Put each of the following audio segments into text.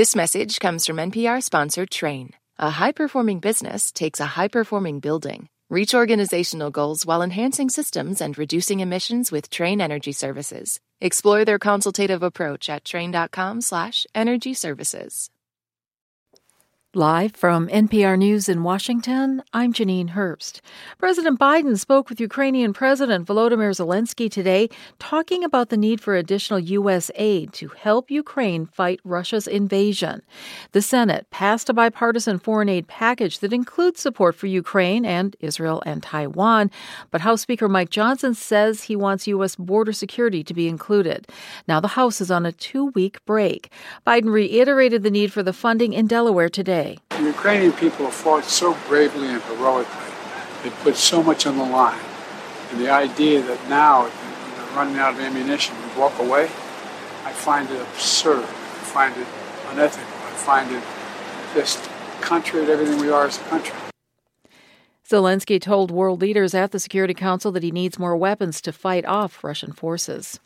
This message comes from NPR sponsor Trane. A high performing business takes a high performing building. Reach organizational goals while enhancing systems and reducing emissions with Trane Energy Services. Explore their consultative approach at trane.com/slash energy services. Live from NPR News in Washington, I'm Janine Herbst. President Biden spoke with Ukrainian President Volodymyr Zelensky today, talking about the need for additional U.S. aid to help Ukraine fight Russia's invasion. The Senate passed a bipartisan foreign aid package that includes support for Ukraine and Israel and Taiwan, but House Speaker Mike Johnson says he wants U.S. border security to be included. Now the House is on a two week break. Biden reiterated the need for the funding in Delaware today. The Ukrainian people have fought so bravely and heroically. They put so much on the line. And the idea that now, they're running out of ammunition, and walk away, I find it absurd. I find it unethical. I find it just contrary to everything we are as a country. Zelensky told world leaders at the Security Council that he needs more weapons to fight off Russian forces.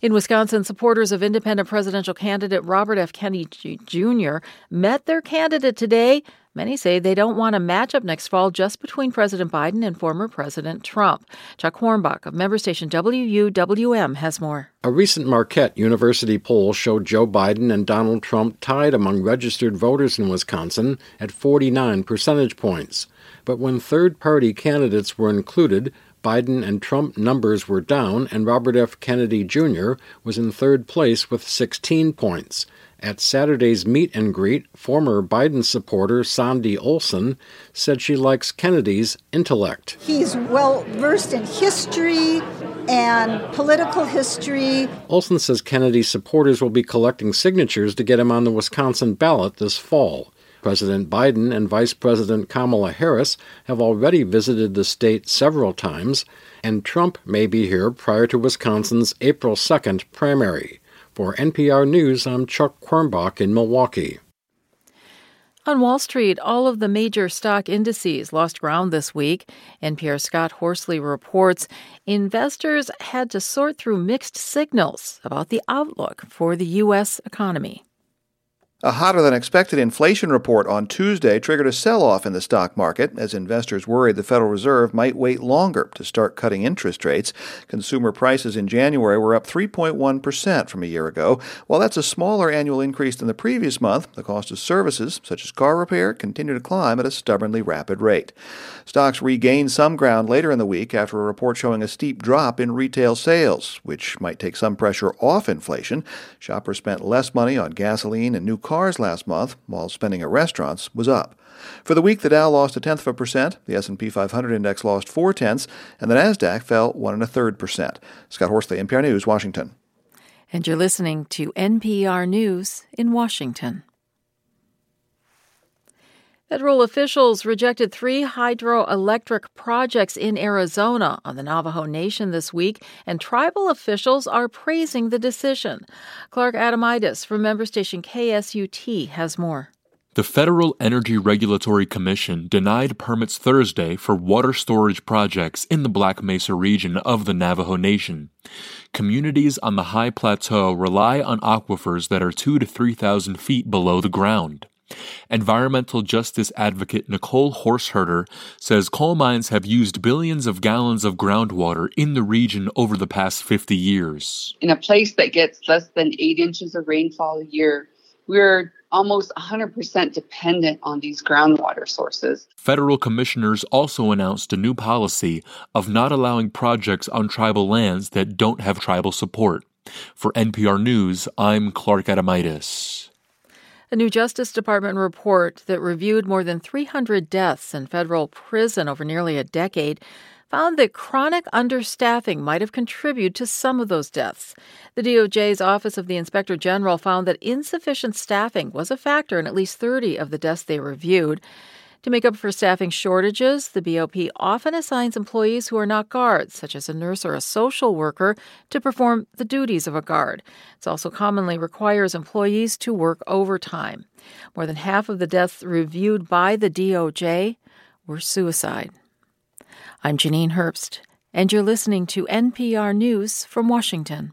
In Wisconsin, supporters of independent presidential candidate Robert F. Kennedy Jr. met their candidate today. Many say they don't want a matchup next fall just between President Biden and former President Trump. Chuck Quirmbach of member station WUWM has more. A recent Marquette University poll showed Joe Biden and Donald Trump tied among registered voters in Wisconsin at 49 percentage points. But when third party candidates were included, Biden and Trump numbers were down, and Robert F. Kennedy Jr. was in third place with 16 points. At Saturday's meet and greet, former Biden supporter Sandy Olson said she likes Kennedy's intellect. He's well versed in history and political history. Olson says Kennedy's supporters will be collecting signatures to get him on the Wisconsin ballot this fall. President Biden and Vice President Kamala Harris have already visited the state several times, and Trump may be here prior to Wisconsin's April 2nd primary. For NPR News, I'm Chuck Quirmbach in Milwaukee. On Wall Street, all of the major stock indices lost ground this week. NPR Scott Horsley reports investors had to sort through mixed signals about the outlook for the U.S. economy. A hotter than expected inflation report on Tuesday triggered a sell off in the stock market as investors worried the Federal Reserve might wait longer to start cutting interest rates. Consumer prices in January were up 3.1% from a year ago. While that's a smaller annual increase than the previous month, the cost of services, such as car repair, continue to climb at a stubbornly rapid rate. Stocks regained some ground later in the week after a report showing a steep drop in retail sales, which might take some pressure off inflation. Shoppers spent less money on gasoline and new cars last month, while spending at restaurants was up. For the week, the Dow lost a tenth of a percent, the S&P 500 index lost four tenths, and the Nasdaq fell one and a third percent. Scott Horsley, NPR News, Washington. And you're listening to NPR News in Washington. Federal officials rejected three hydroelectric projects in Arizona on the Navajo Nation this week, and tribal officials are praising the decision. Clark Adomaitis from member station KSUT has more. The Federal Energy Regulatory Commission denied permits Thursday for water storage projects in the Black Mesa region of the Navajo Nation. Communities on the high plateau rely on aquifers that are 2 to 3,000 feet below the ground. Environmental justice advocate Nicole Horseherder says coal mines have used billions of gallons of groundwater in the region over the past 50 years. In a place that gets less than eight inches of rainfall a year, we're almost 100% dependent on these groundwater sources. Federal commissioners also announced a new policy of not allowing projects on tribal lands that don't have tribal support. For NPR News, I'm Clark Adomaitis. A new Justice Department report that reviewed more than 300 deaths in federal prison over nearly a decade found that chronic understaffing might have contributed to some of those deaths. The DOJ's Office of the Inspector General found that insufficient staffing was a factor in at least 30 of the deaths they reviewed. To make up for staffing shortages, the BOP often assigns employees who are not guards, such as a nurse or a social worker, to perform the duties of a guard. It also commonly requires employees to work overtime. More than half of the deaths reviewed by the DOJ were suicide. I'm Janine Herbst, and you're listening to NPR News from Washington.